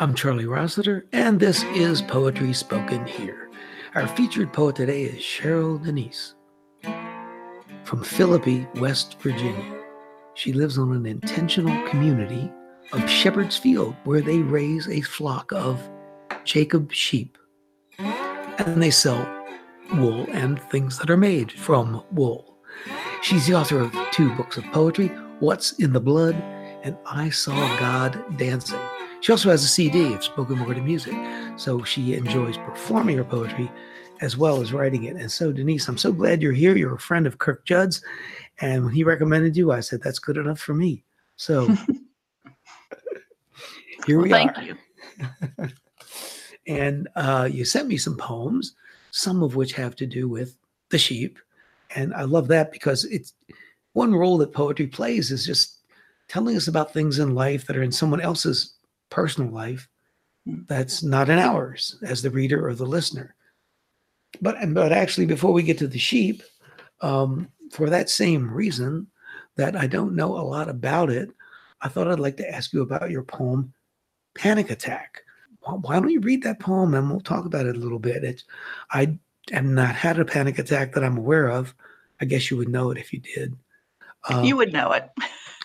I'm Charlie Rossiter, and this is Poetry Spoken Here. Our featured poet today is Cheryl Denise from Philippi, West Virginia. She lives on an intentional community of Shepherd's Field where they raise a flock of Jacob sheep and they sell wool and things that are made from wool. She's the author of two books of poetry, What's in the Blood and I Saw God Dancing. She also has a CD of spoken word and music, so she enjoys performing her poetry as well as writing it. And so, Denise, I'm so glad you're here. You're a friend of Kirk Judd's, and when he recommended you, I said that's good enough for me. So here we well, thank are. you. and uh, you sent me some poems, some of which have to do with the sheep, and I love that because it's one role that poetry plays is just telling us about things in life that are in someone else's personal life that's not in ours as the reader or the listener. But but actually, before we get to the sheep, um, for that same reason that I don't know a lot about it, I thought I'd like to ask you about your poem, Panic Attack. Why, why don't you read that poem and we'll talk about it a little bit? It's, I have not had a panic attack that I'm aware of. I guess you would know it if you did. Um, you would know it.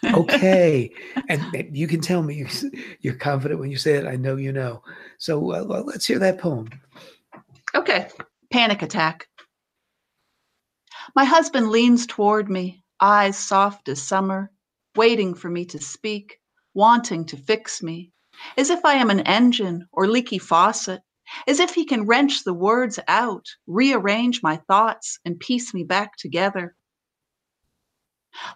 okay. And you can tell me you're confident when you say it. I know you know. So uh, let's hear that poem. Okay. Panic attack. My husband leans toward me, eyes soft as summer, waiting for me to speak, wanting to fix me, as if I am an engine or leaky faucet, as if he can wrench the words out, rearrange my thoughts, and piece me back together.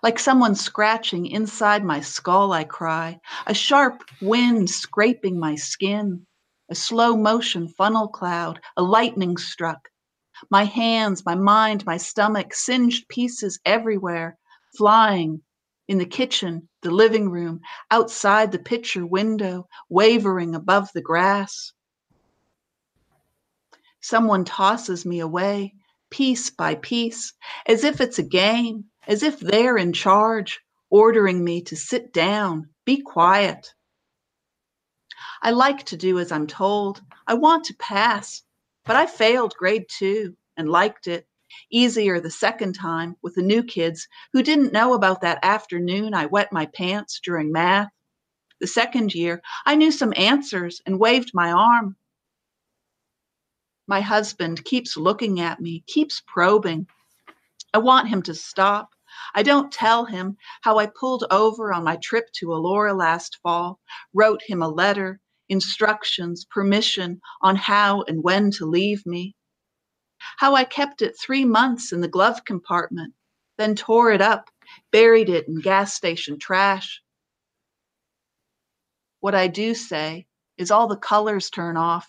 Like someone scratching inside my skull, I cry, a sharp wind scraping my skin, a slow motion funnel cloud, a lightning struck. My hands, my mind, my stomach, singed pieces everywhere, flying in the kitchen, the living room, outside the picture window, wavering above the grass. Someone tosses me away, piece by piece, as if it's a game, as if they're in charge, ordering me to sit down, be quiet. I like to do as I'm told. I want to pass, but I failed grade two and liked it. Easier the second time with the new kids who didn't know about that afternoon I wet my pants during math. The second year, I knew some answers and waved my arm. My husband keeps looking at me, keeps probing. I want him to stop. I don't tell him how I pulled over on my trip to Elora last fall, wrote him a letter, instructions, permission on how and when to leave me. How I kept it three months in the glove compartment, then tore it up, buried it in gas station trash. What I do say is all the colors turn off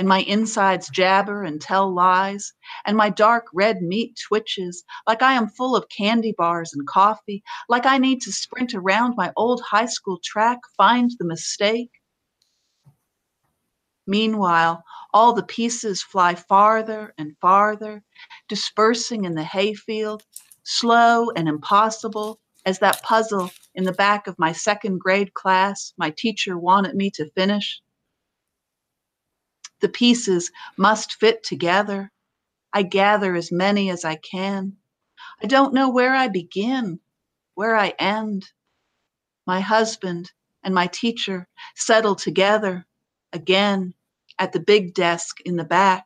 and my insides jabber and tell lies, and my dark red meat twitches like I am full of candy bars and coffee, like I need to sprint around my old high school track, find the mistake. Meanwhile, all the pieces fly farther and farther, dispersing in the hayfield, slow and impossible as that puzzle in the back of my second grade class my teacher wanted me to finish. The pieces must fit together. I gather as many as I can. I don't know where I begin, where I end. My husband and my teacher settle together again at the big desk in the back,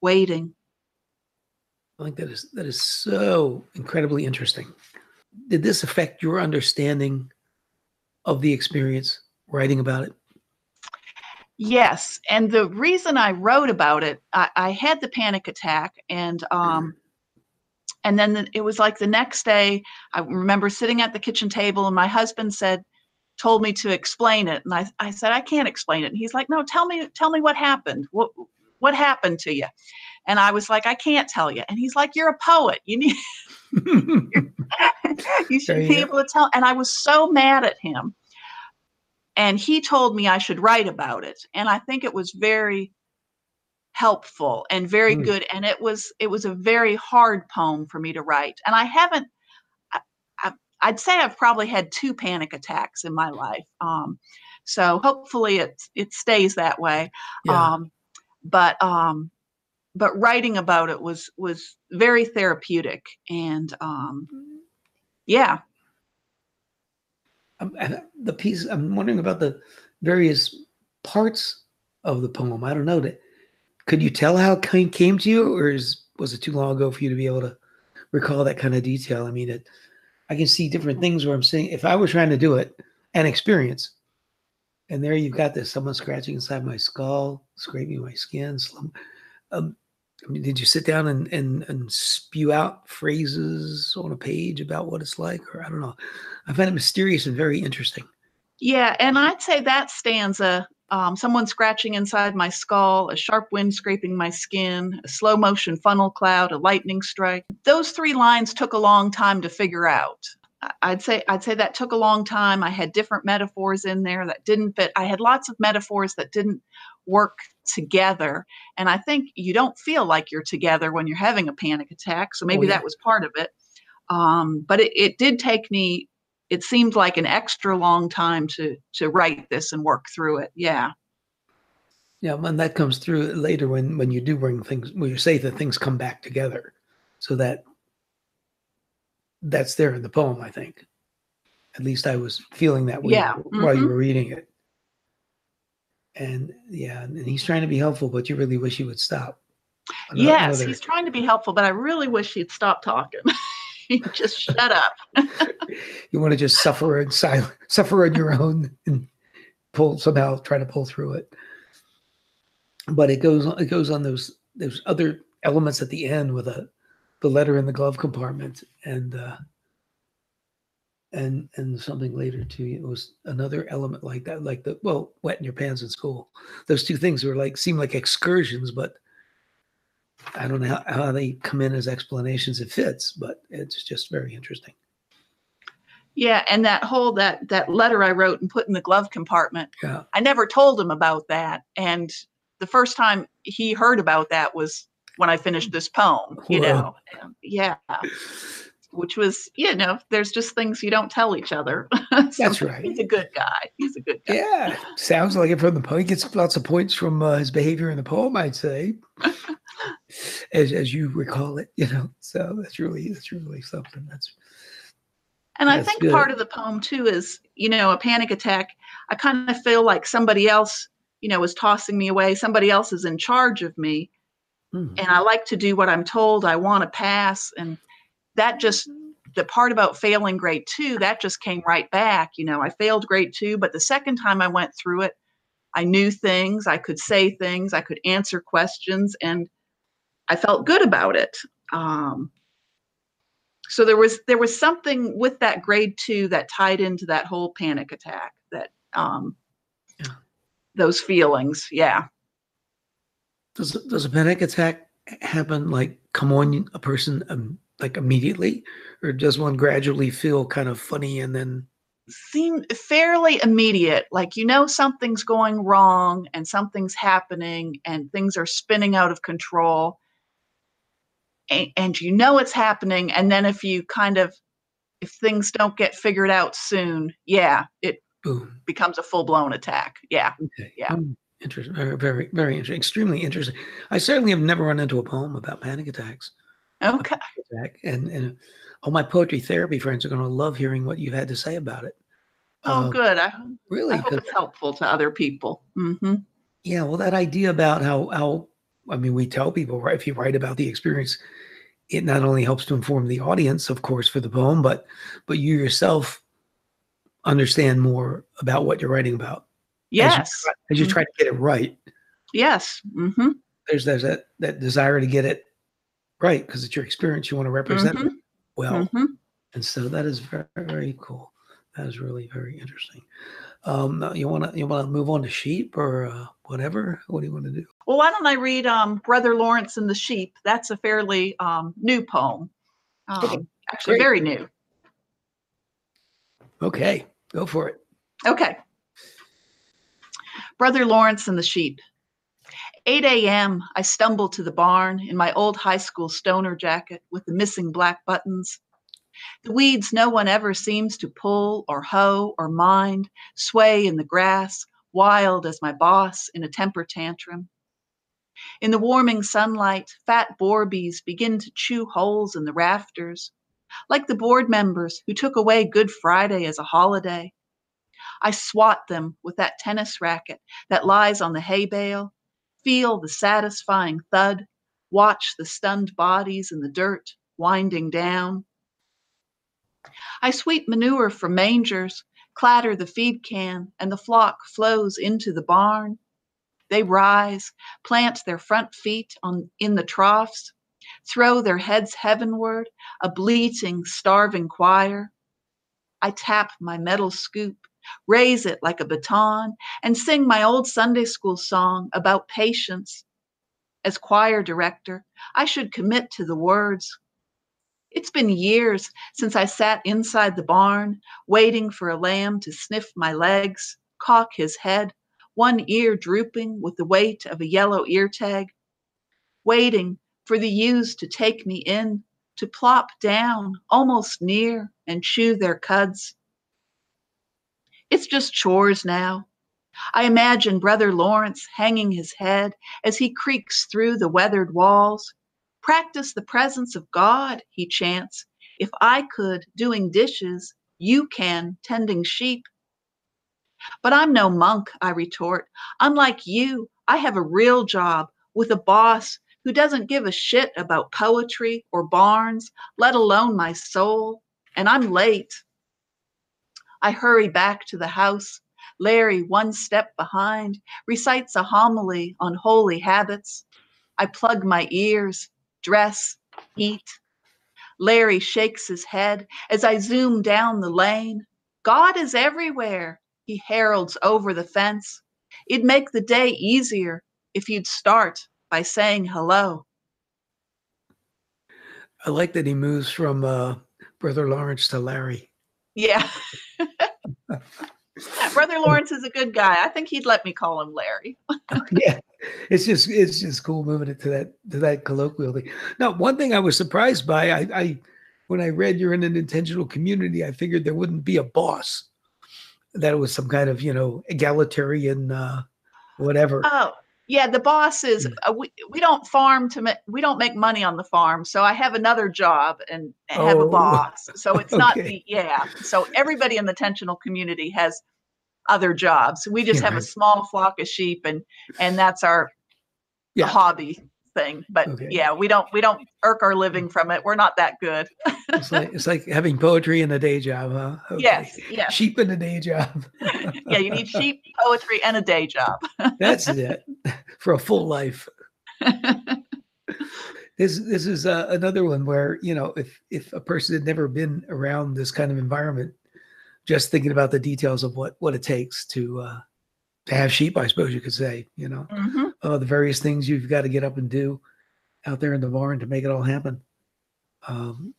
waiting. I think that is that is so incredibly interesting. Did this affect your understanding of the experience writing about it? Yes, and the reason I wrote about it, I, I had the panic attack, and um, and then the, it was like the next day. I remember sitting at the kitchen table, and my husband said, told me to explain it, and I, I said I can't explain it. And he's like, No, tell me, tell me what happened. What what happened to you? And I was like, I can't tell you. And he's like, You're a poet. You need you should be able to tell. And I was so mad at him and he told me I should write about it. And I think it was very helpful and very mm. good. And it was it was a very hard poem for me to write. And I haven't I, I, I'd say I've probably had two panic attacks in my life. Um, so hopefully it it stays that way. Yeah. Um, but um, but writing about it was was very therapeutic and um, yeah. The piece I'm wondering about the various parts of the poem. I don't know that. Could you tell how it came, to you, or is was it too long ago for you to be able to recall that kind of detail? I mean, it, I can see different things where I'm saying if I were trying to do it and experience, and there you've got this someone scratching inside my skull, scraping my skin. Slum, um, I mean, did you sit down and, and and spew out phrases on a page about what it's like, or I don't know? I find it mysterious and very interesting. Yeah, and I'd say that stanza, um, someone scratching inside my skull, a sharp wind scraping my skin, a slow motion funnel cloud, a lightning strike. Those three lines took a long time to figure out. I'd say I'd say that took a long time. I had different metaphors in there that didn't fit. I had lots of metaphors that didn't work together. And I think you don't feel like you're together when you're having a panic attack. So maybe yeah. that was part of it. Um, but it, it did take me it seemed like an extra long time to to write this and work through it. Yeah. Yeah, and that comes through later when when you do bring things when you say that things come back together, so that that's there in the poem. I think, at least I was feeling that way Yeah, while you mhm. were reading it. And yeah, and he's trying to be helpful, but you really wish he would stop. Ano- yes, another- he's trying to be helpful, but I really wish he'd stop talking. Just shut up. you want to just suffer in silence, suffer on your own, and pull somehow try to pull through it. But it goes on. It goes on those those other elements at the end with a the letter in the glove compartment and uh, and and something later too. It was another element like that, like the well, wet in your pants in school. Those two things were like seem like excursions, but I don't know how, how they come in as explanations. It fits, but it's just very interesting. Yeah, and that whole that that letter I wrote and put in the glove compartment. Yeah. I never told him about that, and the first time he heard about that was when I finished this poem. You know, yeah, which was you know, there's just things you don't tell each other. That's right. He's a good guy. He's a good guy. Yeah, sounds like it from the poem. He gets lots of points from uh, his behavior in the poem, I'd say, as as you recall it. You know, so that's really that's really something. That's And I think good. part of the poem too is, you know, a panic attack. I kind of feel like somebody else, you know, is tossing me away. Somebody else is in charge of me. hmm, And I like to do what I'm told. I want to pass. And that just, the part about failing grade two, that just came right back. You know, I failed grade two, but the second time I went through it, I knew things. I could say things. I could answer questions. And I felt good about it. Um, so there was there was something with that grade two that tied into that whole panic attack that um Yeah. those feelings yeah does does a panic attack happen like come on a person um, like immediately, or does one gradually feel kind of funny and then seem fairly immediate like you know something's going wrong and something's happening and things are spinning out of control and, and you know it's happening and then if you kind of if things don't get figured out soon yeah it boom? becomes a full-blown attack yeah Okay. Yeah. Um, interesting. Very, very, very interesting. Extremely interesting. I certainly have never run into a poem about panic attacks. Okay and and all my poetry therapy friends are going to love hearing what you've had to say about it. oh Um, good i, Really? I hope it's helpful to other people hmm yeah. Well, that idea about how how I mean, we tell people right if you write about the experience, it not only helps to inform the audience, of course, for the poem, but but you yourself understand more about what you're writing about yes as you Mhm. try to get it right. yes hmm There's there's that that desire to get it right because it's your experience you want to represent it well. hmm and so that is very very cool that is really very interesting um you want to you want to move on to sheep or uh, whatever what do you want to do Well, why don't I read um, Brother Lawrence and the Sheep? That's a fairly um, new poem. Um, Okay, Actually, great. very new. okay go for it Okay. Brother Lawrence and the Sheep. 8 a.m., I stumble to the barn in my old high school stoner jacket with the missing black buttons. The weeds no one ever seems to pull or hoe or mind sway in the grass, wild as my boss in a temper tantrum. In the warming sunlight, fat boarbees begin to chew holes in the rafters, like the board members who took away Good Friday as a holiday. I swat them with that tennis racket that lies on the hay bale, feel the satisfying thud, watch the stunned bodies in the dirt winding down. I sweep manure from mangers, clatter the feed can, and the flock flows into the barn. They rise, plant their front feet on, in the troughs, throw their heads heavenward, a bleating, starving choir. I tap my metal scoop, raise it like a baton, and sing my old Sunday school song about patience. As choir director, I should commit to the words. It's been years since I sat inside the barn, waiting for a lamb to sniff my legs, cock his head, one ear drooping with the weight of a yellow ear tag, waiting for the ewes to take me in, to plop down almost near and chew their cuds. It's just chores now. I imagine Brother Lawrence hanging his head as he creaks through the weathered walls. Practice the presence of God, he chants. If I could, doing dishes, you can, tending sheep. But I'm no monk, I retort. Unlike you, I have a real job with a boss who doesn't give a shit about poetry or barns, let alone my soul. And I'm late. I hurry back to the house. Larry, one step behind, recites a homily on holy habits. I plug my ears, dress, eat. Larry shakes his head as I zoom down the lane. God is everywhere he heralds over the fence. It'd make the day easier if you'd start by saying hello. I like that he moves from uh, Brother Lawrence to Larry. Yeah. Brother Lawrence is a good guy. I think he'd let me call him Larry. yeah, it's just it's just cool moving it to that to that colloquial thing. Now, one thing I was surprised by, I, I when I read you're in an intentional community, I figured there wouldn't be a boss that it was some kind of you know egalitarian uh, whatever. Oh yeah, the boss is mm. uh, we we don't farm to make we don't make money on the farm, so I have another job and have oh, a boss. So it's okay. not the yeah. So everybody in the tensional community has other jobs. We just yeah, have a small flock of sheep, and and that's our yeah. hobby thing. But okay. yeah, we don't we don't irk our living from it. We're not that good. it's like it's like having poetry in a day job, huh? Okay. Yes, yes. Sheep in a day job. yeah, you need sheep, poetry, and a day job. That's it for a full life. this this is uh, another one where you know if if a person had never been around this kind of environment, just thinking about the details of what what it takes to uh, to have sheep, I suppose you could say, you know, mm-hmm. uh, the various things you've got to get up and do out there in the barn to make it all happen. Um,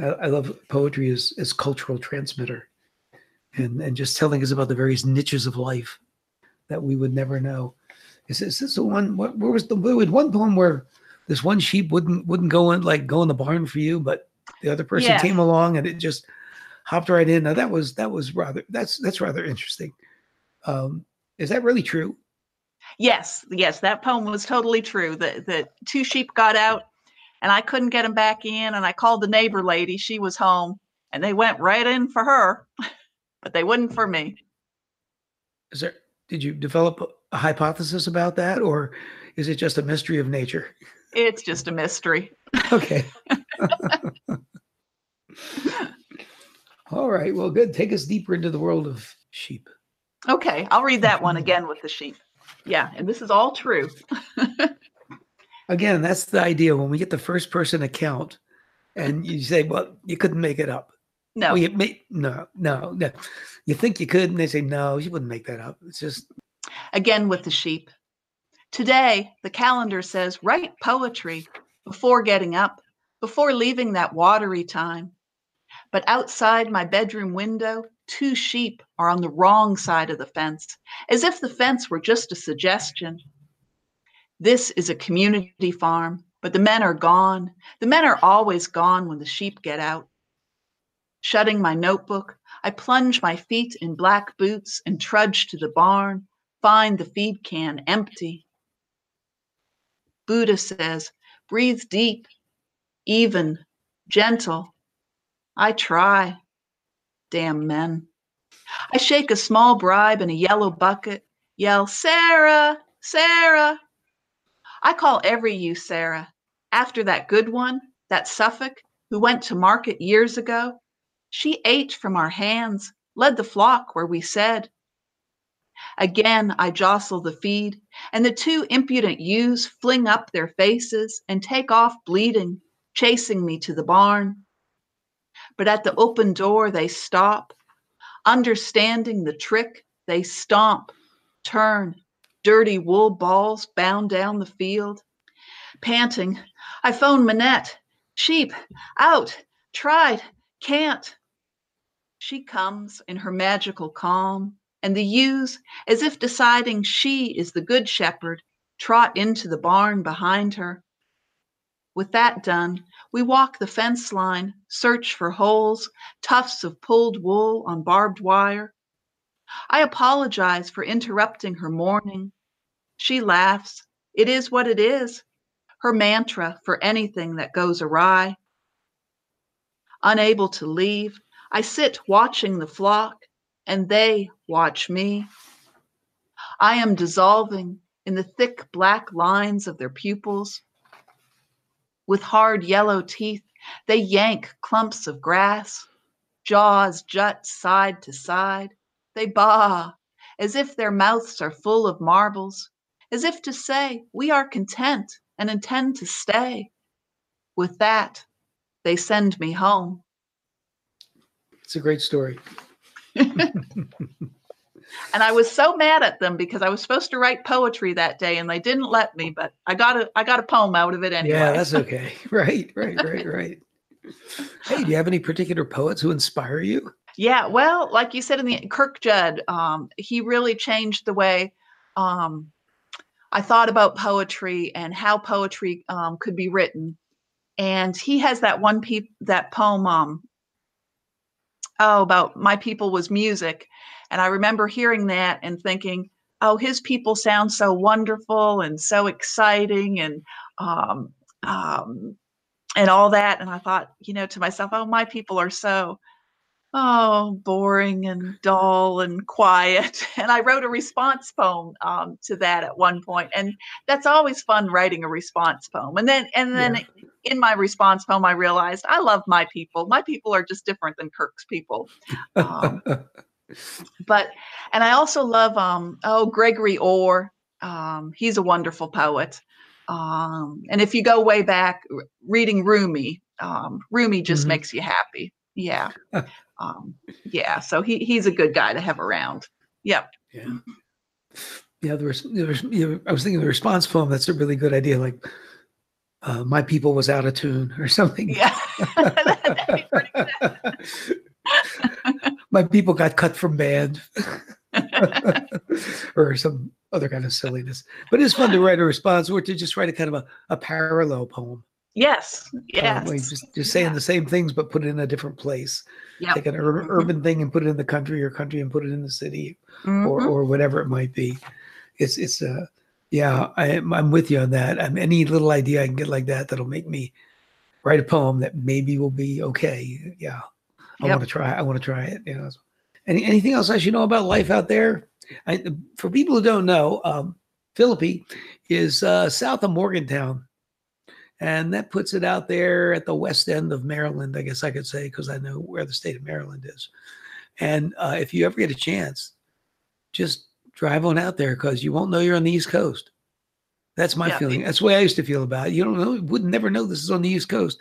I, I, love poetry as, as cultural transmitter and, and just telling us about the various niches of life that we would never know. Is, is this the one, what, where was the, there was one poem where this one sheep wouldn't, wouldn't go in, like go in the barn for you, but the other person came along and it just hopped right in. Now that was, that was rather, that's, that's rather interesting. Um, is that really true? Yes, yes, that poem was totally true. The the two sheep got out and I couldn't get them back in and I called the neighbor lady, she was home, and they went right in for her, but they wouldn't for me. Is there did you develop a hypothesis about that or is it just a mystery of nature? It's just a mystery. okay. All right. Well, good. Take us deeper into the world of sheep. Okay, I'll read that one again with the sheep. Yeah, and this is all true. again, that's the idea when we get the first person account and you say, well, you couldn't make it up. No. Well, you may, no, no, no. You think you could, and they say, no, you wouldn't make that up. It's just. Again with the sheep. Today, the calendar says write poetry before getting up, before leaving that watery time. But outside my bedroom window, two sheep are on the wrong side of the fence, as if the fence were just a suggestion. This is a community farm, but the men are gone. The men are always gone when the sheep get out. Shutting my notebook, I plunge my feet in black boots and trudge to the barn, find the feed can empty. Buddha says, breathe deep, even, gentle. I try. Damn men. I shake a small bribe in a yellow bucket, yell, Sarah, Sarah. I call every you Sarah. After that good one, that Suffolk, who went to market years ago, she ate from our hands, led the flock where we said. Again, I jostle the feed, and the two impudent ewes fling up their faces and take off bleeding, chasing me to the barn. But at the open door, they stop. Understanding the trick, they stomp, turn, dirty wool balls bound down the field. Panting, I phone Manette. Sheep, out, tried, can't. She comes in her magical calm, and the ewes, as if deciding she is the good shepherd, trot into the barn behind her. With that done, we walk the fence line, search for holes, tufts of pulled wool on barbed wire. I apologize for interrupting her mourning. She laughs. It is what it is. Her mantra for anything that goes awry. Unable to leave, I sit watching the flock, and they watch me. I am dissolving in the thick black lines of their pupils. With hard yellow teeth, they yank clumps of grass. Jaws jut side to side. They baa as if their mouths are full of marbles, as if to say, We are content and intend to stay. With that, they send me home. It's a great story. and I was so mad at them because I was supposed to write poetry that day and they didn't let me, but I got a I got a poem out of it anyway. Yeah, that's okay. right, right, right, right. hey, do you have any particular poets who inspire you? Yeah, well, like you said in the Kirk Judd, um, he really changed the way um, I thought about poetry and how poetry um, could be written. And he has that one pe- that poem, um, oh, about my people was music. And I remember hearing that and thinking, oh, his people sound so wonderful and so exciting and um, um, and all that. And I thought, you know, to myself, oh, my people are so oh boring and dull and quiet and i wrote a response poem um, to that at one point and that's always fun writing a response poem and then and then yeah. in my response poem i realized i love my people my people are just different than kirk's people um, but and i also love um oh gregory orr um, he's a wonderful poet um, and if you go way back reading rumi um, rumi just mm-hmm. makes you happy yeah um, yeah, so he he's a good guy to have around. Yep. Yeah. Yeah, there was, there was you know, I was thinking the response poem. That's a really good idea. Like, uh, my people was out of tune or something. Yeah. my people got cut from band or some other kind of silliness. But it's fun to write a response or to just write a kind of a, a parallel poem. Yes. Yes. Um, just, just saying yeah. the same things, but put it in a different place. Yep. Take an ur- mm-hmm. urban thing and put it in the country or country and put it in the city mm-hmm. or, or whatever it might be. It's, it's, uh, yeah, I, I'm with you on that. I'm any little idea I can get like that that'll make me write a poem that maybe will be okay. Yeah, I yep. want to try. I want to try it. You know. Any anything else I should know about life out there? I, for people who don't know, um, Philippi is uh, south of Morgantown, and that puts it out there at the west end of Maryland, I guess I could say, because I know where the state of Maryland is. And uh, if you ever get a chance, just drive on out there because you won't know you're on the East Coast. That's my yeah, feeling. That's the way I used to feel about it. You don't know, would never know this is on the East Coast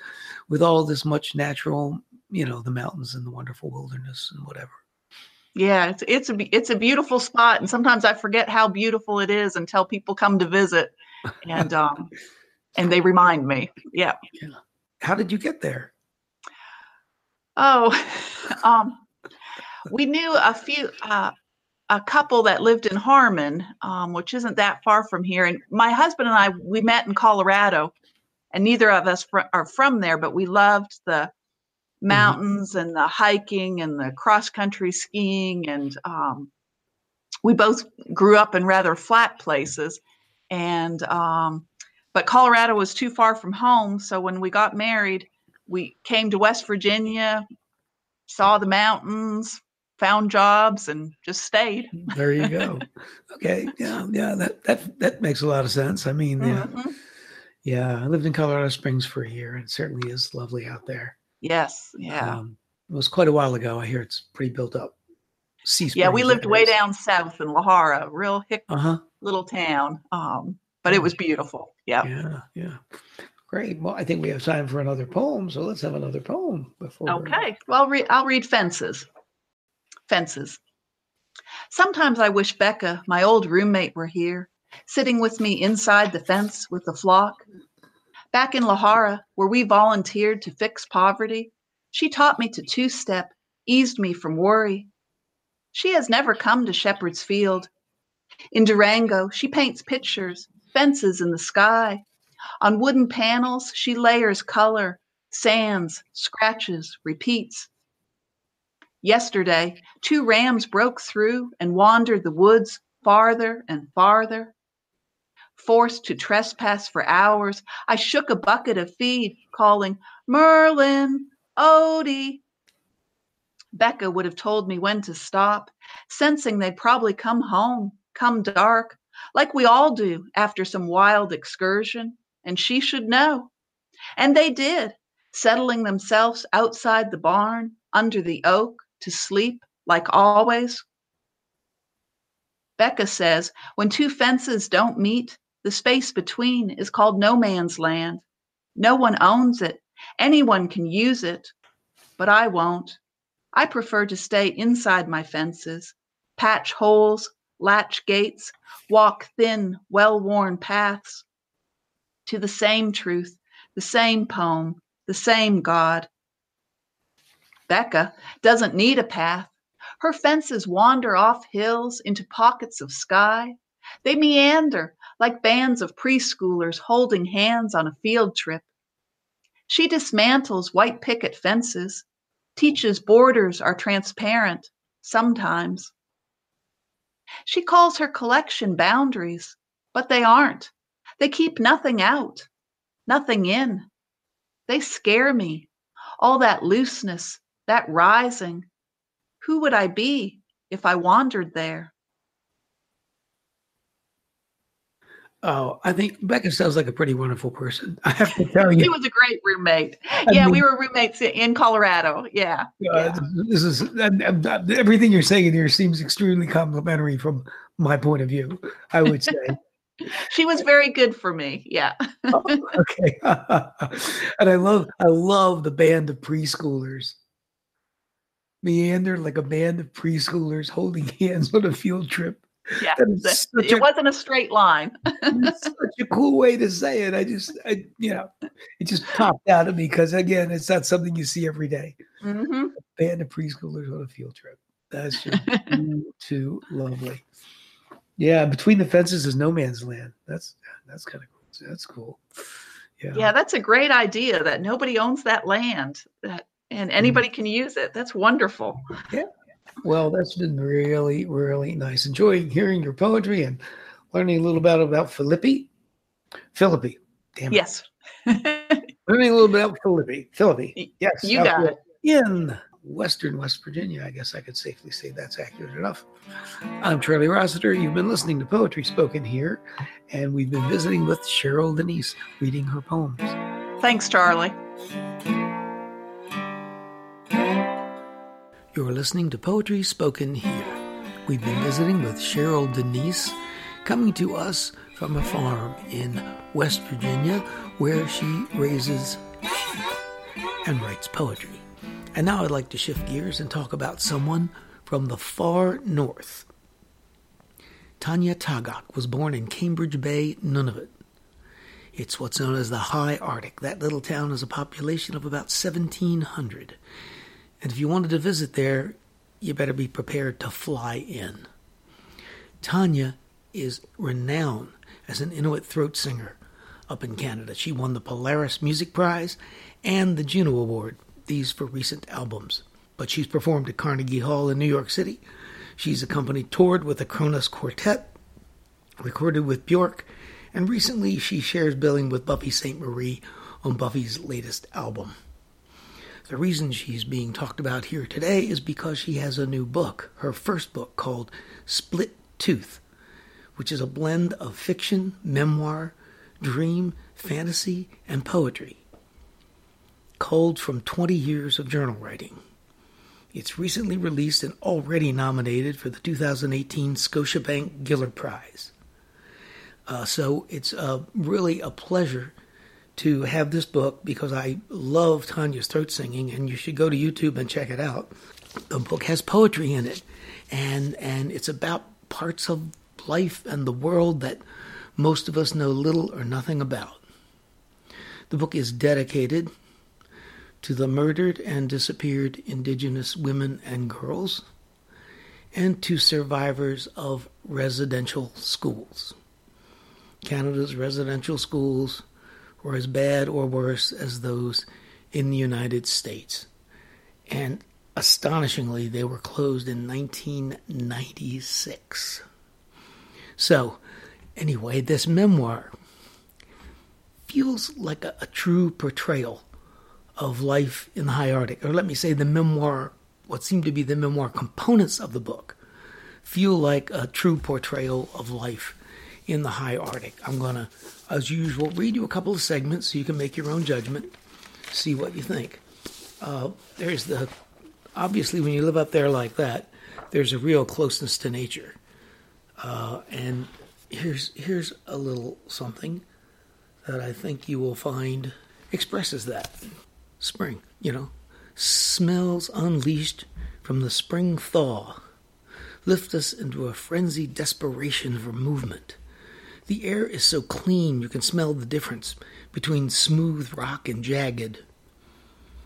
with all this much natural, you know, the mountains and the wonderful wilderness and whatever. Yeah, it's it's a it's a beautiful spot, and sometimes I forget how beautiful it is until people come to visit. And um, and they remind me. Yeah. yeah. How did you get there? Oh, um, we knew a few, uh, a couple that lived in Harman, um, which isn't that far from here. And my husband and I, we met in Colorado, and neither of us fr- are from there, but we loved the mountains mm-hmm. and the hiking and the cross country skiing and um, we both grew up in rather flat places and um, but colorado was too far from home so when we got married we came to west virginia saw the mountains found jobs and just stayed. There you go. Okay yeah yeah that that that makes a lot of sense. I mean yeah. Mm-hmm. yeah i lived in colorado springs for a year and it certainly is lovely out there yes yeah um, it was quite a while ago i hear it's pretty built up yeah, we lived way down south in La Jara, real hick uh-huh. little town. Um, but it was beautiful. Yeah. Yeah. Yeah. Great. Well, I think we have time for another poem, so let's have another poem before. Okay. Well, re- I'll read Fences. Fences. Sometimes I wish Becca, my old roommate, were here, sitting with me inside the fence with the flock. Back in La Jara, where we volunteered to fix poverty, she taught me to two step, eased me from worry, she has never come to Shepherd's Field. In Durango, she paints pictures, fences in the sky. On wooden panels, she layers color, sands, scratches, repeats. Yesterday, two rams broke through and wandered the woods farther and farther. Forced to trespass for hours, I shook a bucket of feed, calling, Merlin, Odie, Becca would have told me when to stop, sensing they'd probably come home, come dark, like we all do after some wild excursion, and she should know. And they did, settling themselves outside the barn, under the oak, to sleep like always. Becca says when two fences don't meet, the space between is called no man's land. No one owns it. Anyone can use it, but I won't. I prefer to stay inside my fences, patch holes, latch gates, walk thin, well worn paths to the same truth, the same poem, the same God. Becca doesn't need a path. Her fences wander off hills into pockets of sky. They meander like bands of preschoolers holding hands on a field trip. She dismantles white picket fences, teaches borders are transparent sometimes. She calls her collection boundaries, but they aren't. They keep nothing out, nothing in. They scare me. All that looseness, that rising. Who would I be if I wandered there? Oh, I think Becca sounds like a pretty wonderful person. I have to tell you, she was a great roommate. I yeah, mean, we were roommates in Colorado. Yeah, uh, yeah. This is everything you're saying here seems extremely complimentary from my point of view. I would say. she was very good for me. Yeah. oh, okay. and I love, I love the band of preschoolers. Meander like a band of preschoolers holding hands on a field trip. Yeah, it a, wasn't a straight line. such a cool way to say it. I just, I, you know, it just popped out of me because again, it's not something you see every day. Mm-hmm. A band of preschoolers on a field trip. That's just too, too lovely. Yeah, between the fences is no man's land. That's that's kind of cool. That's cool. Yeah. Yeah, that's a great idea that nobody owns that land. That and mm-hmm. anybody mm-hmm. can use it. That's wonderful. Yeah, well, that's been really, really nice. Enjoying hearing your poetry and learning a little bit about Philippi. Philippi. Damn it. Yes. learning a little bit about Philippi. Philippi. Yes. You got it. In Western West Virginia. I guess I could safely say that's accurate enough. I'm Charlie Rossiter. You've been listening to Poetry Spoken here, and we've been visiting with Cheryl Denise, reading her poems. Thanks, Charlie. You're listening to Poetry Spoken Here. We've been visiting with Cheryl Denise, coming to us from a farm in West Virginia where she raises sheep and writes poetry. And now I'd like to shift gears and talk about someone from the far north. Tanya Tagaq was born in Cambridge Bay, Nunavut. It's what's known as the High Arctic. That little town has a population of about 1,700. And if you wanted to visit there, you better be prepared to fly in. Tanya is renowned as an Inuit throat singer up in Canada. She won the Polaris Music Prize and the Juno Award these for recent albums. But she's performed at Carnegie Hall in New York City. She's accompanied toured with the Kronos Quartet, recorded with Bjork, and recently she shares billing with Buffy Sainte-Marie on Buffy's latest album. The reason she's being talked about here today is because she has a new book, her first book called Split Tooth, which is a blend of fiction, memoir, dream, fantasy, and poetry, culled from 20 years of journal writing. It's recently released and already nominated for the 2018 Scotiabank Giller Prize. Uh, so it's uh, really a pleasure to have this book because I love Tanya's throat singing, and you should go to YouTube and check it out. The book has poetry in it, and and it's about parts of life and the world that most of us know little or nothing about. The book is dedicated to the murdered and disappeared Indigenous women and girls and to survivors of residential schools. Canada's residential schools were as bad or worse as those in the United States. And astonishingly, they were closed in 1996. So, anyway, this memoir feels like a, a, true portrayal of life in the high Arctic. Or let me say, the memoir, what seem to be the memoir components of the book, feel like a true portrayal of life in the high Arctic. I'm going to, as usual, read you a couple of segments so you can make your own judgment, see what you think. Uh, there's the, obviously, when you live up there like that, there's a real closeness to nature. Uh, and here's here's a little something that I think you will find expresses that. Spring, you know, smells unleashed from the spring thaw lift us into a frenzied desperation for movement. The air is so clean you can smell the difference between smooth rock and jagged.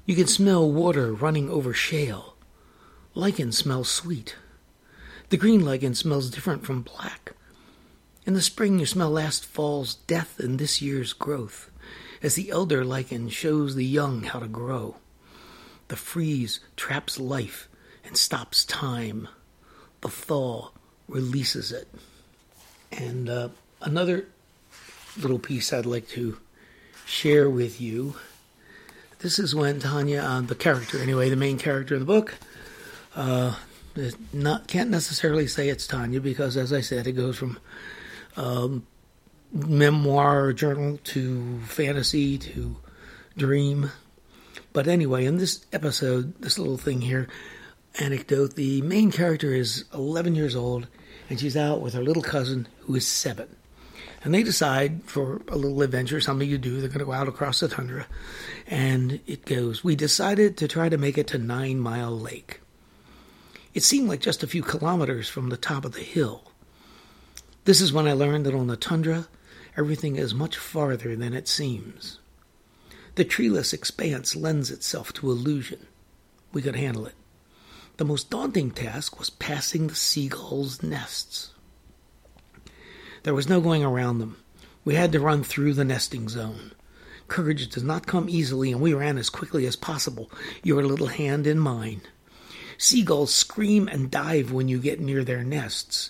You can smell water running over shale. Lichen smells sweet. The green lichen smells different from black. In the spring, you smell last fall's death and this year's growth, as the elder lichen shows the young how to grow. The freeze traps life and stops time. The thaw releases it. And uh, another little piece I'd like to share with you. This is when Tanya, uh, the character anyway, the main character of the book, uh, not can't necessarily say it's Tanya because, as I said, it goes from um, memoir journal to fantasy to dream. But anyway, in this episode, this little thing here, anecdote, the main character is 11 years old and she's out with her little cousin who is seven. And they decide for a little adventure, something to do. They're going to go out across the tundra. And it goes, We decided to try to make it to Nine Mile Lake. It seemed like just a few kilometers from the top of the hill. This is when I learned that on the tundra, everything is much farther than it seems. The treeless expanse lends itself to illusion. We could handle it. The most daunting task was passing the seagulls' nests. There was no going around them. We had to run through the nesting zone. Courage does not come easily, and we ran as quickly as possible, your little hand in mine. Seagulls scream and dive when you get near their nests.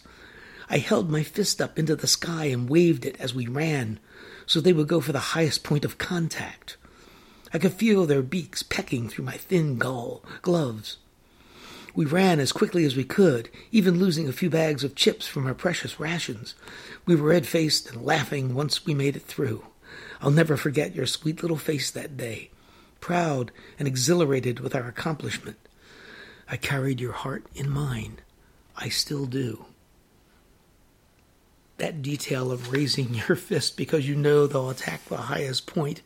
I held my fist up into the sky and waved it as we ran, so they would go for the highest point of contact. I could feel their beaks pecking through my thin gull gloves. We ran as quickly as we could, even losing a few bags of chips from our precious rations. We were red faced and laughing once we made it through. I'll never forget your sweet little face that day, proud and exhilarated with our accomplishment. I carried your heart in mine. I still do. That detail of raising your fist because you know they'll attack the highest point,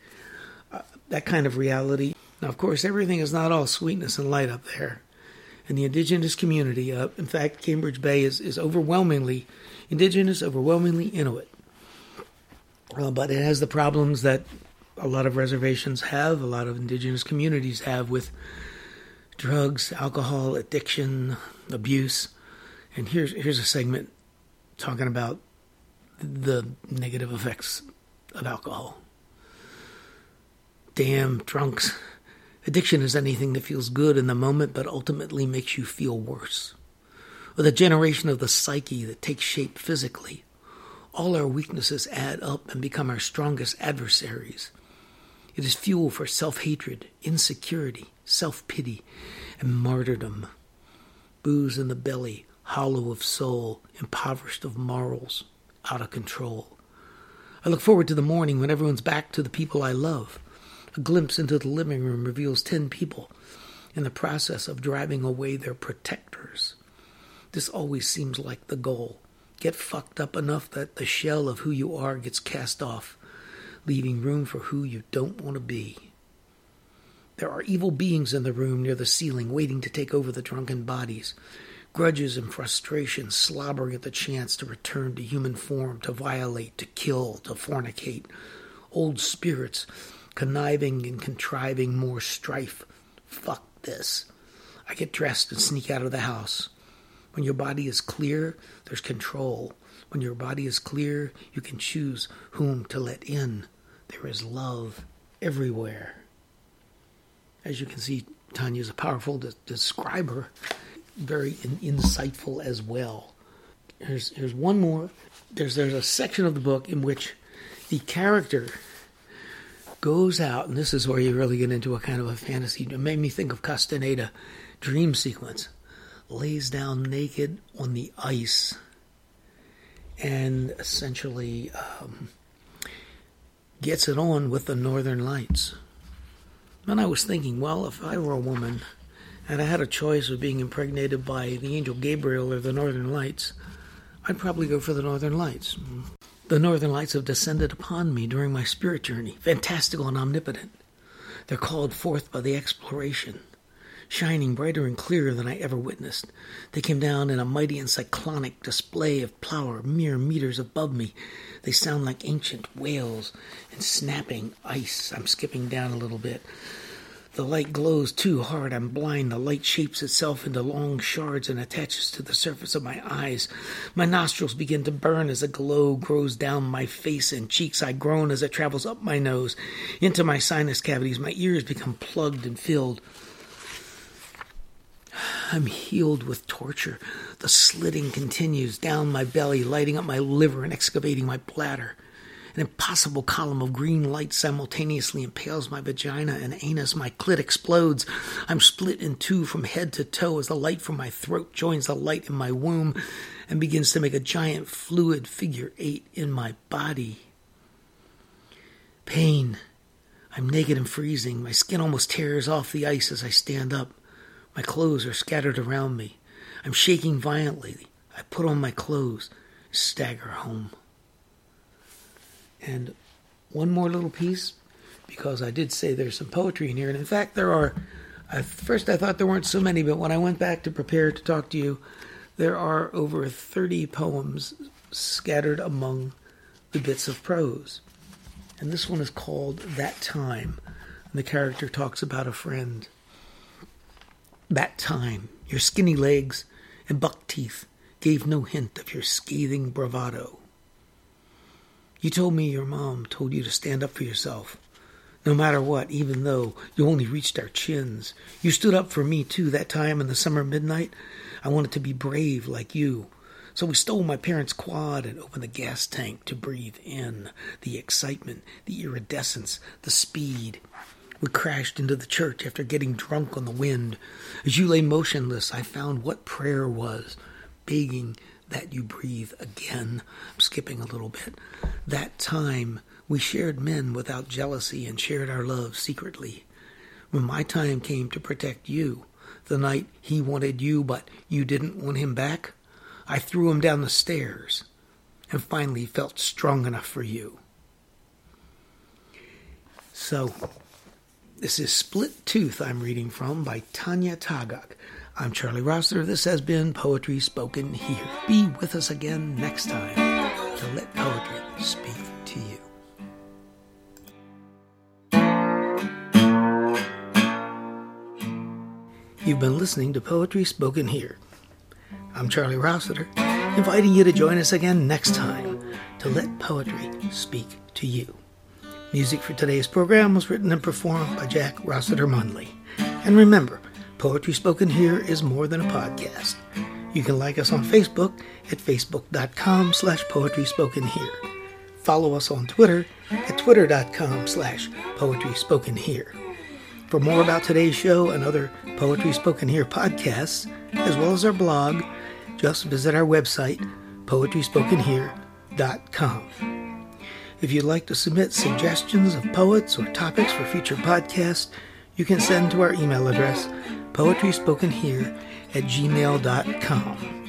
uh, that kind of reality. Now, of course, everything is not all sweetness and light up there. And the indigenous community, uh, in fact, Cambridge Bay is, is overwhelmingly indigenous, overwhelmingly Inuit. Uh, but it has the problems that a lot of reservations have, a lot of indigenous communities have with drugs, alcohol, addiction, abuse. And here's here's a segment talking about the negative effects of alcohol. Damn drunks Addiction is anything that feels good in the moment but ultimately makes you feel worse. Or the generation of the psyche that takes shape physically. All our weaknesses add up and become our strongest adversaries. It is fuel for self hatred, insecurity, self pity, and martyrdom. Booze in the belly, hollow of soul, impoverished of morals, out of control. I look forward to the morning when everyone's back to the people I love. A glimpse into the living room reveals ten people in the process of driving away their protectors. This always seems like the goal. Get fucked up enough that the shell of who you are gets cast off, leaving room for who you don't want to be. There are evil beings in the room near the ceiling waiting to take over the drunken bodies. Grudges and frustration slobbering at the chance to return to human form, to violate, to kill, to fornicate. Old spirits conniving and contriving more strife. Fuck this. I get dressed and sneak out of the house. When your body is clear, there's control. When your body is clear, you can choose whom to let in. There is love everywhere. As you can see, Tanya is a powerful de- describer, very in- insightful as well. Here's, here's one more. There's, there's a section of the book in which the character goes out, and this is where you really get into a kind of a fantasy. It made me think of Castaneda dream sequence. Lays down naked on the ice and essentially um, gets it on with the northern lights. And I was thinking, well, if I were a woman and I had a choice of being impregnated by the angel Gabriel or the northern lights, I'd probably go for the northern lights. The northern lights have descended upon me during my spirit journey, fantastical and omnipotent. They're called forth by the exploration, shining brighter and clearer than I ever witnessed. They came down in a mighty and cyclonic display of power mere meters above me. They sound like ancient whales and snapping ice. I'm skipping down a little bit. The light glows too hard. I'm blind. The light shapes itself into long shards and attaches to the surface of my eyes. My nostrils begin to burn as the glow grows down my face and cheeks. I groan as it travels up my nose into my sinus cavities. My ears become plugged and filled. I'm healed with torture. The slitting continues down my belly, lighting up my liver and excavating my bladder. An impossible column of green light simultaneously impales my vagina and anus. My clit explodes. I'm split in two from head to toe as the light from my throat joins the light in my womb and begins to make a giant fluid figure eight in my body. Pain. I'm naked and freezing. My skin almost tears off the ice as I stand up. My clothes are scattered around me. I'm shaking violently. I put on my clothes, stagger home. And one more little piece, because I did say there's some poetry in here. And in fact, there are. At first, I thought there weren't so many, but when I went back to prepare to talk to you, there are over 30 poems scattered among the bits of prose. And this one is called That Time. And the character talks about a friend. That time, your skinny legs and buck teeth gave no hint of your scathing bravado. You told me your mom told you to stand up for yourself, no matter what, even though you only reached our chins. You stood up for me, too, that time in the summer midnight. I wanted to be brave like you. So we stole my parents' quad and opened the gas tank to breathe in the excitement, the iridescence, the speed. We crashed into the church after getting drunk on the wind. As you lay motionless, I found what prayer was, begging that you breathe again. I'm skipping a little bit. That time we shared men without jealousy and shared our love secretly. When my time came to protect you, the night he wanted you but you didn't want him back, I threw him down the stairs and finally felt strong enough for you. So, this is Split Tooth I'm reading from by Tanya Tagaq. I'm Charlie Rossiter. This has been Poetry Spoken Here. Be with us again next time to let poetry speak to you. You've been listening to Poetry Spoken Here. I'm Charlie Rossiter, inviting you to join us again next time to let poetry speak to you. Music for today's program was written and performed by Jack Rossiter Munley. And remember, Poetry Spoken Here is more than a podcast. You can like us on Facebook at facebook.com slash poetry spoken here. Follow us on Twitter at twitter.com slash poetry spoken here. For more about today's show and other Poetry Spoken Here podcasts, as well as our blog, just visit our website, poetryspokenhere.com. If you'd like to submit suggestions of poets or topics for future podcasts, you can send to our email address, poetryspokenhere at gmail.com.